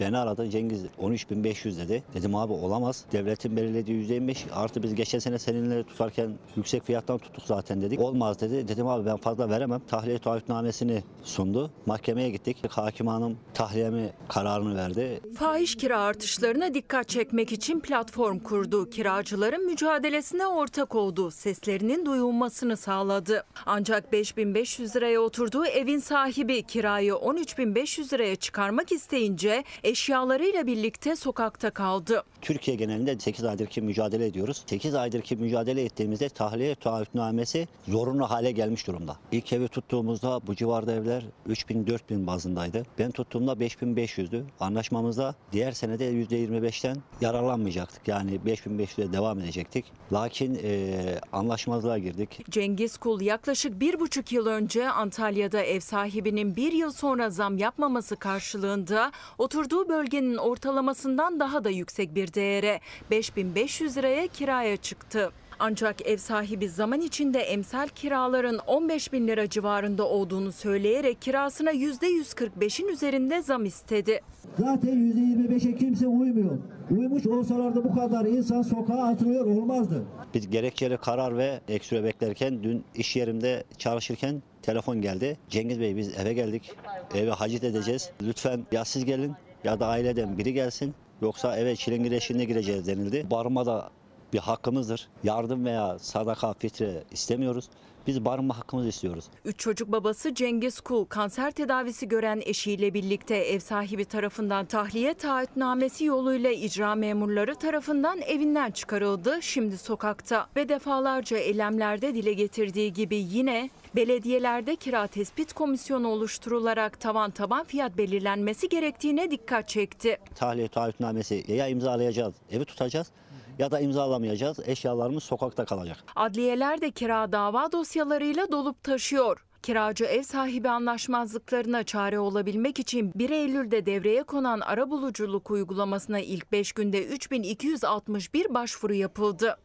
Beni aradı Cengiz 13.500 dedi. Dedim abi olamaz. Devletin belirlediği %25 artı biz geçen sene seninle tutarken yüksek fiyattan tuttuk zaten dedik. Olmaz dedi. Dedim abi ben fazla veremem. Tahliye taahhütnamesini sundu. Mahkemeye gittik. Hakim hanım tahliyemi kararını verdi. Fahiş kira artışlarına dikkat çekmek için platform kurdu. Kiracıların mücadelesine ortak oldu. Seslerinin duyulmasını sağladı. Ancak 5500 liraya oturduğu evin sahibi kirayı 13500 liraya çıkarmak isteyince eşyalarıyla birlikte sokakta kaldı. Türkiye genelinde 8 aydır ki mücadele ediyoruz. 8 aydır ki mücadele ettiğimizde tahliye taahhütnamesi zorunlu hale gelmiş durumda. İlk evi tuttuğumuzda bu civarda evler 3000-4000 bazındaydı. Ben tuttuğumda 5500'dü. Anlaşmamızda diğer senede %25'ten yararlanmayacaktık. Yani 5500'e devam edecektik. Lakin e, anlaşmazlığa girdik. Cengiz Kul yaklaşık bir buçuk yıl önce Antalya'da ev sahibinin bir yıl sonra zam yapmaması karşılığında oturduğu bölgenin ortalamasından daha da yüksek bir değere 5500 liraya kiraya çıktı. Ancak ev sahibi zaman içinde emsal kiraların 15 bin lira civarında olduğunu söyleyerek kirasına %145'in üzerinde zam istedi. Zaten %25'e kimse uymuyor. Uymuş olsalardı bu kadar insan sokağa atılıyor olmazdı. Biz gerekçeli karar ve ek süre beklerken dün iş yerimde çalışırken telefon geldi. Cengiz Bey biz eve geldik. Eve hacit edeceğiz. Lütfen ya siz gelin ya da aileden biri gelsin. Yoksa eve çilingir eşiğine gireceğiz denildi. Barıma da bir hakkımızdır. Yardım veya sadaka fitre istemiyoruz. Biz barınma hakkımızı istiyoruz. Üç çocuk babası Cengiz Kul kanser tedavisi gören eşiyle birlikte ev sahibi tarafından tahliye taahhütnamesi yoluyla icra memurları tarafından evinden çıkarıldı. Şimdi sokakta ve defalarca eylemlerde dile getirdiği gibi yine belediyelerde kira tespit komisyonu oluşturularak tavan taban fiyat belirlenmesi gerektiğine dikkat çekti. Tahliye taahhütnamesi ya imzalayacağız, evi tutacağız ya da imzalamayacağız. Eşyalarımız sokakta kalacak. Adliyeler de kira dava dosyalarıyla dolup taşıyor. Kiracı ev sahibi anlaşmazlıklarına çare olabilmek için 1 Eylül'de devreye konan arabuluculuk uygulamasına ilk 5 günde 3261 başvuru yapıldı.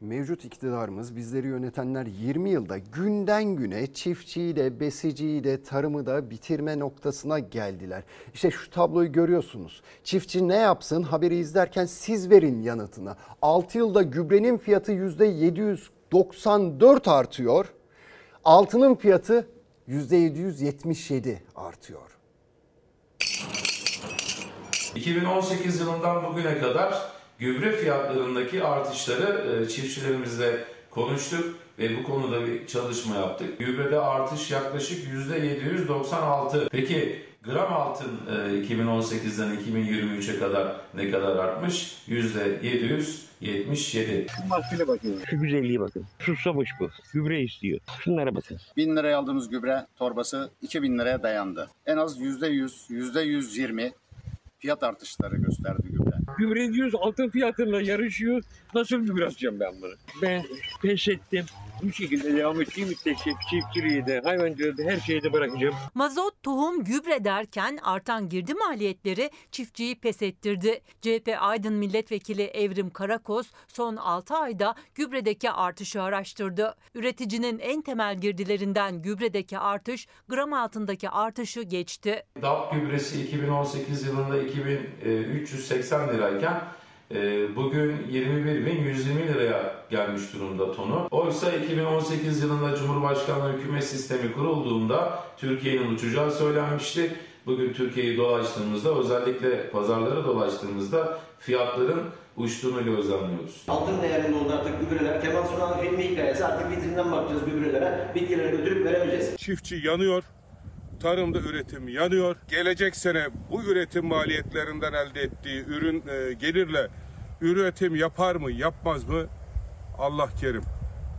Mevcut iktidarımız bizleri yönetenler 20 yılda günden güne çiftçiyi de besiciyi de tarımı da bitirme noktasına geldiler. İşte şu tabloyu görüyorsunuz. Çiftçi ne yapsın haberi izlerken siz verin yanıtını. 6 yılda gübrenin fiyatı %794 artıyor. Altının fiyatı %777 artıyor. 2018 yılından bugüne kadar gübre fiyatlarındaki artışları e, çiftçilerimizle konuştuk ve bu konuda bir çalışma yaptık. Gübrede artış yaklaşık %796. Peki gram altın e, 2018'den 2023'e kadar ne kadar artmış? %777. Şu mahsule bakın. Şu güzelliğe bakın. Susamış bu. Gübre istiyor. Şunlara bakın. 1000 liraya aldığımız gübre torbası 2000 liraya dayandı. En az %100, %120 fiyat artışları gösterdi gübre. Gübre diyoruz altın fiyatıyla yarışıyor. Nasıl atacağım ben bunu? Ben pes ettim. Bu şekilde devam edeceğim müddetçe çiftçiliği de, hayvancılığı da her şeyi de bırakacağım. Mazot, tohum, gübre derken artan girdi maliyetleri çiftçiyi pes ettirdi. CHP Aydın Milletvekili Evrim Karakoz son 6 ayda gübredeki artışı araştırdı. Üreticinin en temel girdilerinden gübredeki artış gram altındaki artışı geçti. DAP gübresi 2018 yılında 2380 lirayken e, bugün 21.120 liraya gelmiş durumda tonu. Oysa 2018 yılında Cumhurbaşkanlığı hükümet sistemi kurulduğunda Türkiye'nin uçacağı söylenmişti. Bugün Türkiye'yi dolaştığımızda özellikle pazarları dolaştığımızda fiyatların uçtuğunu gözlemliyoruz. Altın değerinde oldu artık gübreler. Kemal Sunal'ın filmi hikayesi artık vitrinden bakacağız gübrelere. Bitkilere götürüp veremeyeceğiz. Çiftçi yanıyor. Tarımda üretim yanıyor. Gelecek sene bu üretim maliyetlerinden elde ettiği ürün e, gelirle üretim yapar mı yapmaz mı Allah kerim.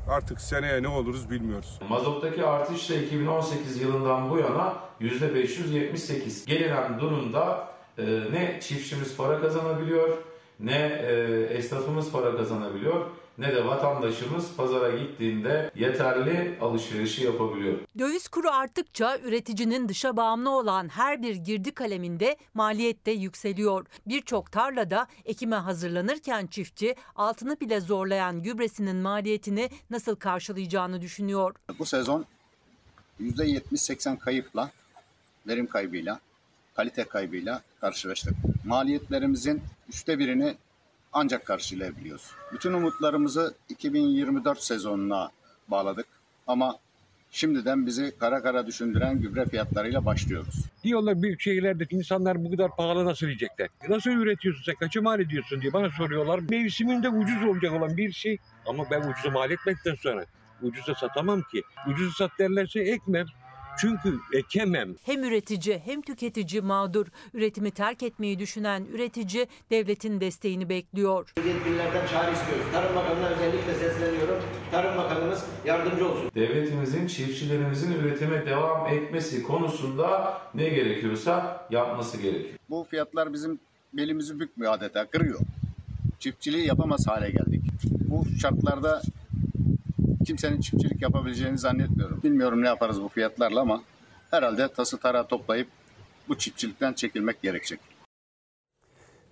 Artık seneye ne oluruz bilmiyoruz. Mazottaki artış da 2018 yılından bu yana %578. Gelinen durumda e, ne çiftçimiz para kazanabiliyor, ne e, esnafımız para kazanabiliyor, ne de vatandaşımız pazara gittiğinde yeterli alışverişi yapabiliyor. Döviz kuru arttıkça üreticinin dışa bağımlı olan her bir girdi kaleminde maliyet de yükseliyor. Birçok tarlada ekime hazırlanırken çiftçi altını bile zorlayan gübresinin maliyetini nasıl karşılayacağını düşünüyor. Bu sezon %70-80 kayıpla, verim kaybıyla, kalite kaybıyla karşılaştık. Maliyetlerimizin üçte birini ancak karşılayabiliyoruz. Bütün umutlarımızı 2024 sezonuna bağladık ama şimdiden bizi kara kara düşündüren gübre fiyatlarıyla başlıyoruz. Diyorlar büyük şehirlerde insanlar bu kadar pahalı nasıl yiyecekler? Nasıl üretiyorsun sen? Kaça mal ediyorsun diye bana soruyorlar. Mevsiminde ucuz olacak olan bir şey ama ben ucuza mal etmekten sonra ucuza satamam ki. Ucuza sat derlerse ekmem. Çünkü ekemem. Hem üretici hem tüketici mağdur. Üretimi terk etmeyi düşünen üretici devletin desteğini bekliyor. Yetkililerden çağrı istiyoruz. Tarım Bakanı'na özellikle sesleniyorum. Tarım Bakanımız yardımcı olsun. Devletimizin çiftçilerimizin üretime devam etmesi konusunda ne gerekiyorsa yapması gerekiyor. Bu fiyatlar bizim belimizi bükmüyor adeta, kırıyor. Çiftçiliği yapamaz hale geldik. Bu şartlarda kimsenin çiftçilik yapabileceğini zannetmiyorum. Bilmiyorum ne yaparız bu fiyatlarla ama herhalde tası tarağı toplayıp bu çiftçilikten çekilmek gerekecek.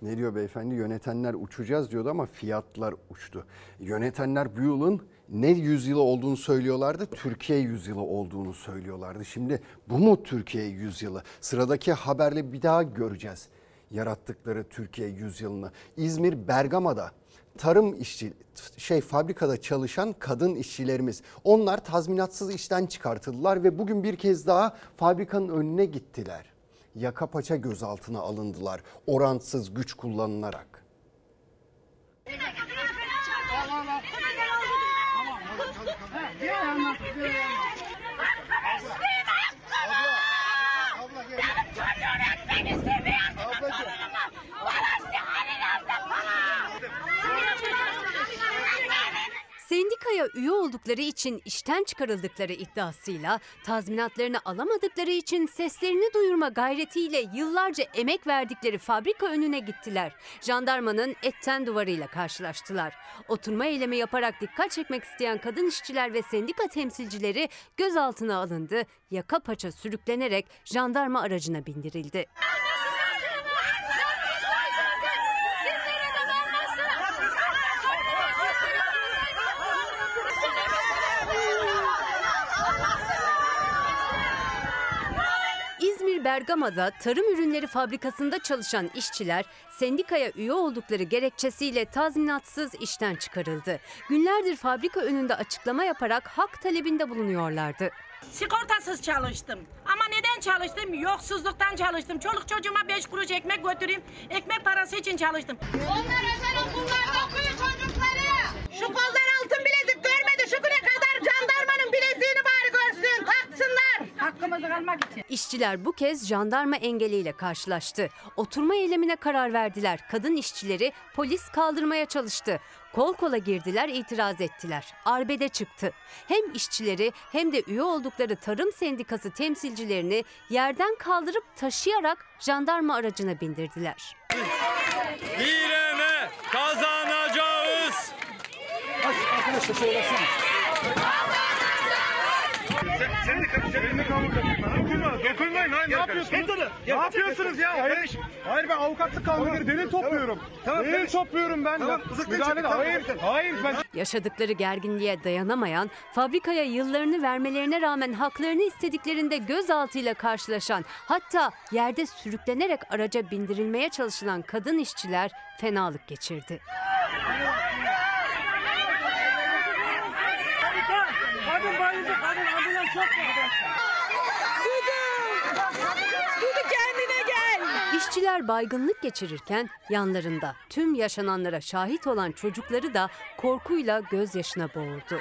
Ne diyor beyefendi? Yönetenler uçacağız diyordu ama fiyatlar uçtu. Yönetenler bu yılın ne yüzyılı olduğunu söylüyorlardı? Türkiye yüzyılı olduğunu söylüyorlardı. Şimdi bu mu Türkiye yüzyılı? Sıradaki haberle bir daha göreceğiz yarattıkları Türkiye yüzyılını. İzmir Bergama'da tarım işçi şey fabrikada çalışan kadın işçilerimiz. Onlar tazminatsız işten çıkartıldılar ve bugün bir kez daha fabrikanın önüne gittiler. Yaka paça gözaltına alındılar orantısız güç kullanılarak. Tamam, tamam. Sendikaya üye oldukları için işten çıkarıldıkları iddiasıyla tazminatlarını alamadıkları için seslerini duyurma gayretiyle yıllarca emek verdikleri fabrika önüne gittiler. Jandarmanın etten duvarıyla karşılaştılar. Oturma eylemi yaparak dikkat çekmek isteyen kadın işçiler ve sendika temsilcileri gözaltına alındı. Yaka paça sürüklenerek jandarma aracına bindirildi. Bergama'da tarım ürünleri fabrikasında çalışan işçiler sendikaya üye oldukları gerekçesiyle tazminatsız işten çıkarıldı. Günlerdir fabrika önünde açıklama yaparak hak talebinde bulunuyorlardı. Sigortasız çalıştım. Ama neden çalıştım? Yoksuzluktan çalıştım. Çoluk çocuğuma beş kuruş ekmek götüreyim. Ekmek parası için çalıştım. Onlar özel okullarda okuyor çocukları. Şu koldan altın bilezik görmedi. Şu güne kadar bileziğini bari görsün. Taksınlar. Hakkımızı almak için. İşçiler bu kez jandarma engeliyle karşılaştı. Oturma eylemine karar verdiler. Kadın işçileri polis kaldırmaya çalıştı. Kol kola girdiler, itiraz ettiler. Arbede çıktı. Hem işçileri hem de üye oldukları tarım sendikası temsilcilerini yerden kaldırıp taşıyarak jandarma aracına bindirdiler. Direne kazanacağız. Arkadaşlar söylesene. Sen de karışabilirsin. Dokunma, dokunmayın lan. Ne yapıyorsunuz? Ne yapıyorsunuz ya? Hayır, hayır ben avukatlık kanunu delil topluyorum. Tamam, delil topluyorum ben. Tamam. Müdahale hayır, hayır ben Yaşadıkları gerginliğe dayanamayan, fabrikaya yıllarını vermelerine rağmen haklarını istediklerinde gözaltıyla karşılaşan, hatta yerde sürüklenerek araca bindirilmeye çalışılan kadın işçiler fenalık geçirdi. Kadın bayıldı. Kadın ambulans çok Dudu kendine gel. İşçiler baygınlık geçirirken yanlarında tüm yaşananlara şahit olan çocukları da korkuyla gözyaşına boğuldu.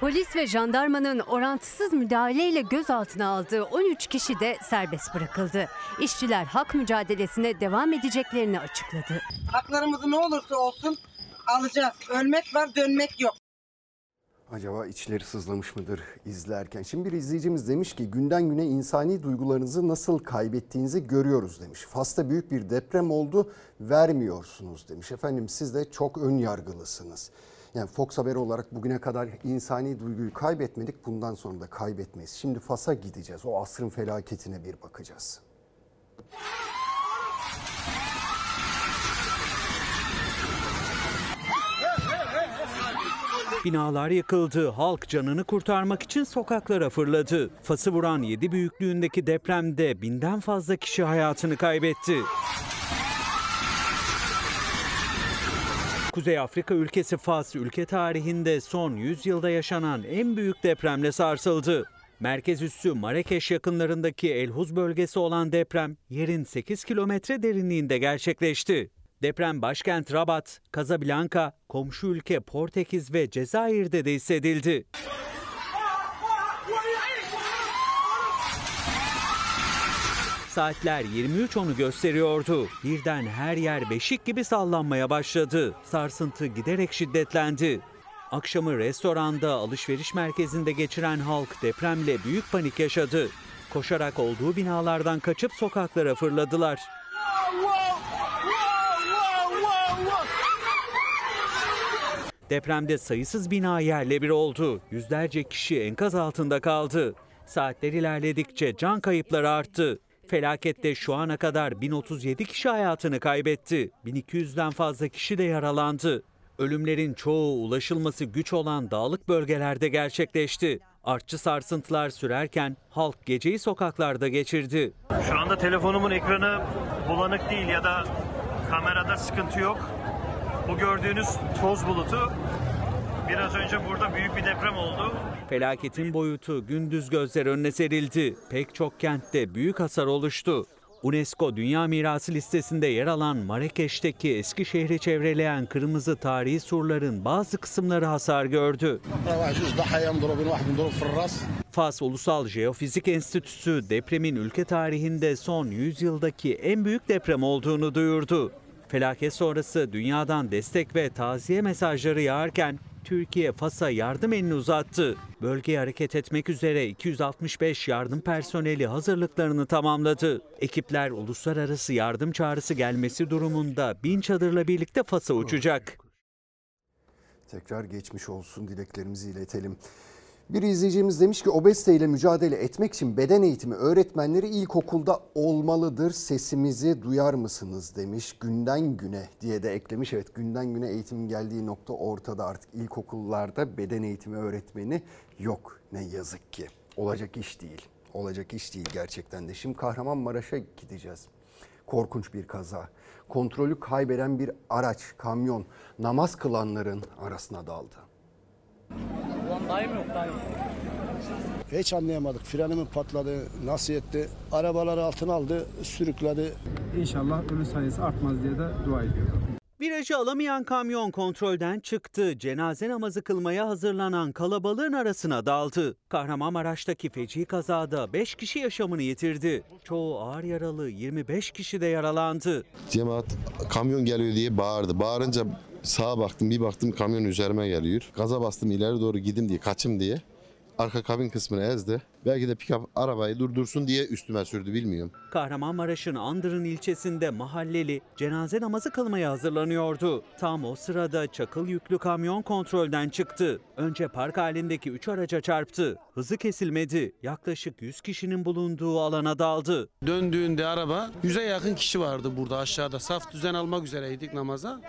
Polis ve jandarmanın orantısız müdahaleyle gözaltına aldığı 13 kişi de serbest bırakıldı. İşçiler hak mücadelesine devam edeceklerini açıkladı. Haklarımızı ne olursa olsun alacağız. Ölmek var dönmek yok. Acaba içleri sızlamış mıdır izlerken? Şimdi bir izleyicimiz demiş ki günden güne insani duygularınızı nasıl kaybettiğinizi görüyoruz demiş. Fas'ta büyük bir deprem oldu vermiyorsunuz demiş. Efendim siz de çok ön yargılısınız. Yani Fox Haber olarak bugüne kadar insani duyguyu kaybetmedik bundan sonra da kaybetmeyiz. Şimdi Fas'a gideceğiz o asrın felaketine bir bakacağız. Binalar yıkıldı, halk canını kurtarmak için sokaklara fırladı. Fas'ı vuran 7 büyüklüğündeki depremde binden fazla kişi hayatını kaybetti. Kuzey Afrika ülkesi Fas, ülke tarihinde son 100 yılda yaşanan en büyük depremle sarsıldı. Merkez üssü Marrakeş yakınlarındaki Elhuz bölgesi olan deprem yerin 8 kilometre derinliğinde gerçekleşti. Deprem başkent Rabat, Casablanca, komşu ülke Portekiz ve Cezayir'de de hissedildi. Saatler 23.10'u gösteriyordu. Birden her yer beşik gibi sallanmaya başladı. Sarsıntı giderek şiddetlendi. Akşamı restoranda, alışveriş merkezinde geçiren halk depremle büyük panik yaşadı. Koşarak olduğu binalardan kaçıp sokaklara fırladılar. Depremde sayısız bina yerle bir oldu. Yüzlerce kişi enkaz altında kaldı. Saatler ilerledikçe can kayıpları arttı. Felakette şu ana kadar 1037 kişi hayatını kaybetti. 1200'den fazla kişi de yaralandı. Ölümlerin çoğu ulaşılması güç olan dağlık bölgelerde gerçekleşti. Artçı sarsıntılar sürerken halk geceyi sokaklarda geçirdi. Şu anda telefonumun ekranı bulanık değil ya da kamerada sıkıntı yok. Bu gördüğünüz toz bulutu biraz önce burada büyük bir deprem oldu. Felaketin boyutu gündüz gözler önüne serildi. Pek çok kentte büyük hasar oluştu. UNESCO Dünya Mirası listesinde yer alan Marrakeş'teki eski şehri çevreleyen kırmızı tarihi surların bazı kısımları hasar gördü. Fas Ulusal Jeofizik Enstitüsü depremin ülke tarihinde son 100 yıldaki en büyük deprem olduğunu duyurdu. Felaket sonrası dünyadan destek ve taziye mesajları yağarken Türkiye Fas'a yardım elini uzattı. Bölgeye hareket etmek üzere 265 yardım personeli hazırlıklarını tamamladı. Ekipler uluslararası yardım çağrısı gelmesi durumunda bin çadırla birlikte Fas'a uçacak. Tekrar geçmiş olsun dileklerimizi iletelim. Bir izleyicimiz demiş ki obeziteyle mücadele etmek için beden eğitimi öğretmenleri ilkokulda olmalıdır. Sesimizi duyar mısınız demiş. Günden güne diye de eklemiş. Evet günden güne eğitimin geldiği nokta ortada artık ilkokullarda beden eğitimi öğretmeni yok ne yazık ki. Olacak iş değil. Olacak iş değil gerçekten de. Şimdi Kahramanmaraş'a gideceğiz. Korkunç bir kaza. Kontrolü kaybeden bir araç, kamyon namaz kılanların arasına daldı. Hiç anlayamadık. Frenimin patladı, nasıl etti. Arabaları altına aldı, sürükledi. İnşallah ölü sayısı artmaz diye de dua ediyorum. Virajı alamayan kamyon kontrolden çıktı. Cenaze namazı kılmaya hazırlanan kalabalığın arasına daldı. Kahramanmaraş'taki feci kazada 5 kişi yaşamını yitirdi. Çoğu ağır yaralı 25 kişi de yaralandı. Cemaat kamyon geliyor diye bağırdı. Bağırınca sağa baktım bir baktım kamyon üzerime geliyor. Gaza bastım ileri doğru gidim diye kaçım diye. Arka kabin kısmını ezdi. Belki de pick-up arabayı durdursun diye üstüme sürdü bilmiyorum. Kahramanmaraş'ın Andırın ilçesinde mahalleli cenaze namazı kılmaya hazırlanıyordu. Tam o sırada çakıl yüklü kamyon kontrolden çıktı. Önce park halindeki 3 araca çarptı. Hızı kesilmedi. Yaklaşık 100 kişinin bulunduğu alana daldı. Döndüğünde araba yüze yakın kişi vardı burada aşağıda. Saf düzen almak üzereydik namaza.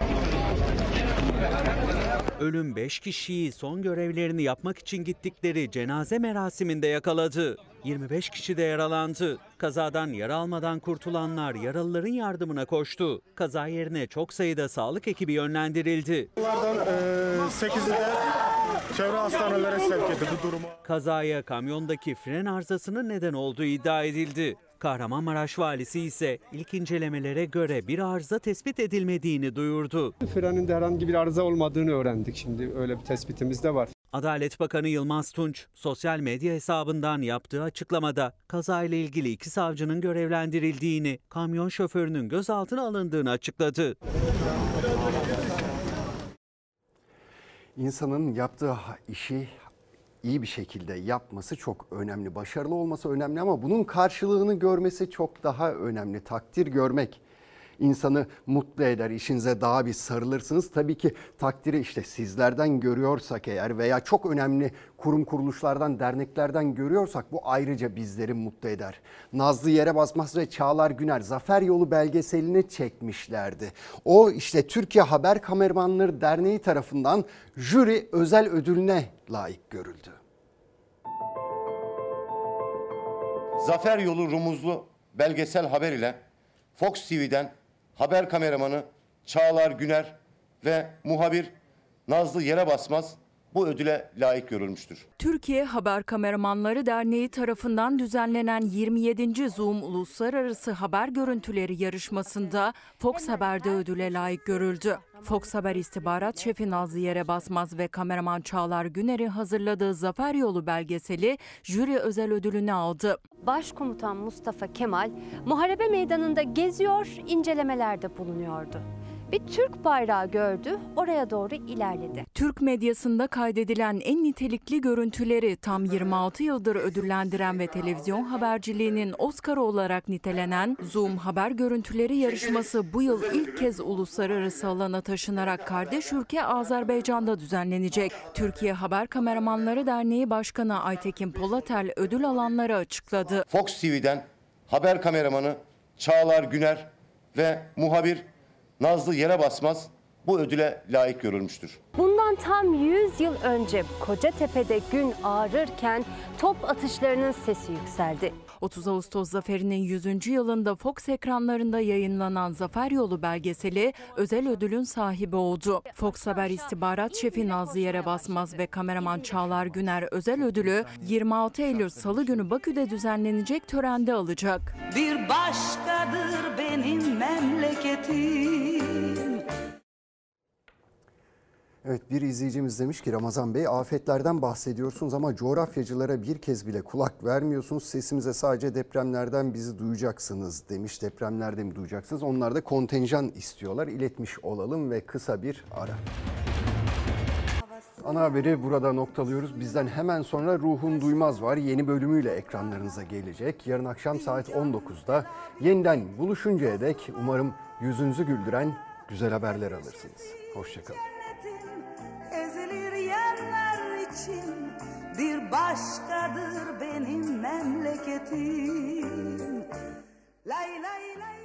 Ölüm 5 kişiyi son görevlerini yapmak için gittikleri cenaze merasiminde yakaladı. 25 kişi de yaralandı. Kazadan yara almadan kurtulanlar yaralıların yardımına koştu. Kaza yerine çok sayıda sağlık ekibi yönlendirildi. Bunlardan 8'i de çevre hastanelere sevk bu durumu. Kazaya kamyondaki fren arızasının neden olduğu iddia edildi. Kahramanmaraş valisi ise ilk incelemelere göre bir arıza tespit edilmediğini duyurdu. Freninde herhangi bir arıza olmadığını öğrendik şimdi. Öyle bir tespitimiz de var. Adalet Bakanı Yılmaz Tunç sosyal medya hesabından yaptığı açıklamada kazayla ilgili iki savcının görevlendirildiğini, kamyon şoförünün gözaltına alındığını açıkladı. İnsanın yaptığı işi iyi bir şekilde yapması çok önemli. Başarılı olması önemli ama bunun karşılığını görmesi çok daha önemli. Takdir görmek insanı mutlu eder. İşinize daha bir sarılırsınız. Tabii ki takdiri işte sizlerden görüyorsak eğer veya çok önemli kurum kuruluşlardan, derneklerden görüyorsak bu ayrıca bizleri mutlu eder. Nazlı Yere Basmaz ve Çağlar Güner Zafer Yolu belgeselini çekmişlerdi. O işte Türkiye Haber Kameramanları Derneği tarafından jüri özel ödülüne layık görüldü. Zafer Yolu Rumuzlu belgesel haber ile Fox TV'den haber kameramanı Çağlar Güner ve muhabir Nazlı Yere Basmaz bu ödüle layık görülmüştür. Türkiye Haber Kameramanları Derneği tarafından düzenlenen 27. Zoom Uluslararası Haber Görüntüleri yarışmasında Fox Haber'de ödüle layık görüldü. Fox Haber İstihbarat Şefi Nazlı Yere Basmaz ve kameraman Çağlar Güner'i hazırladığı Zafer Yolu belgeseli jüri özel ödülünü aldı. Başkomutan Mustafa Kemal muharebe meydanında geziyor, incelemelerde bulunuyordu. Bir Türk bayrağı gördü, oraya doğru ilerledi. Türk medyasında kaydedilen en nitelikli görüntüleri tam 26 yıldır ödüllendiren ve televizyon haberciliğinin Oscar'ı olarak nitelenen Zoom Haber Görüntüleri yarışması bu yıl ilk kez uluslararası alana taşınarak kardeş ülke Azerbaycan'da düzenlenecek. Türkiye Haber Kameramanları Derneği Başkanı Aytekin Polatel ödül alanları açıkladı. Fox TV'den haber kameramanı Çağlar Güner ve muhabir Nazlı Yere Basmaz bu ödüle layık görülmüştür. Bundan tam 100 yıl önce Kocatepe'de gün ağrırken top atışlarının sesi yükseldi. 30 Ağustos zaferinin 100. yılında Fox ekranlarında yayınlanan Zafer Yolu belgeseli özel ödülün sahibi oldu. Fox Haber İstihbarat Şefi Nazlı Yere Basmaz ve kameraman Çağlar Güner özel ödülü 26 Eylül Salı günü Bakü'de düzenlenecek törende alacak. Bir başkadır benim memleketim. Evet bir izleyicimiz demiş ki Ramazan Bey afetlerden bahsediyorsunuz ama coğrafyacılara bir kez bile kulak vermiyorsunuz. Sesimize sadece depremlerden bizi duyacaksınız demiş. Depremlerde mi duyacaksınız? Onlar da kontenjan istiyorlar. İletmiş olalım ve kısa bir ara. Ana haberi burada noktalıyoruz. Bizden hemen sonra Ruhun Duymaz var. Yeni bölümüyle ekranlarınıza gelecek. Yarın akşam saat 19'da yeniden buluşuncaya dek umarım yüzünüzü güldüren güzel haberler alırsınız. Hoşçakalın ezilir yerler için bir başkadır benim memleketim. Lay lay lay.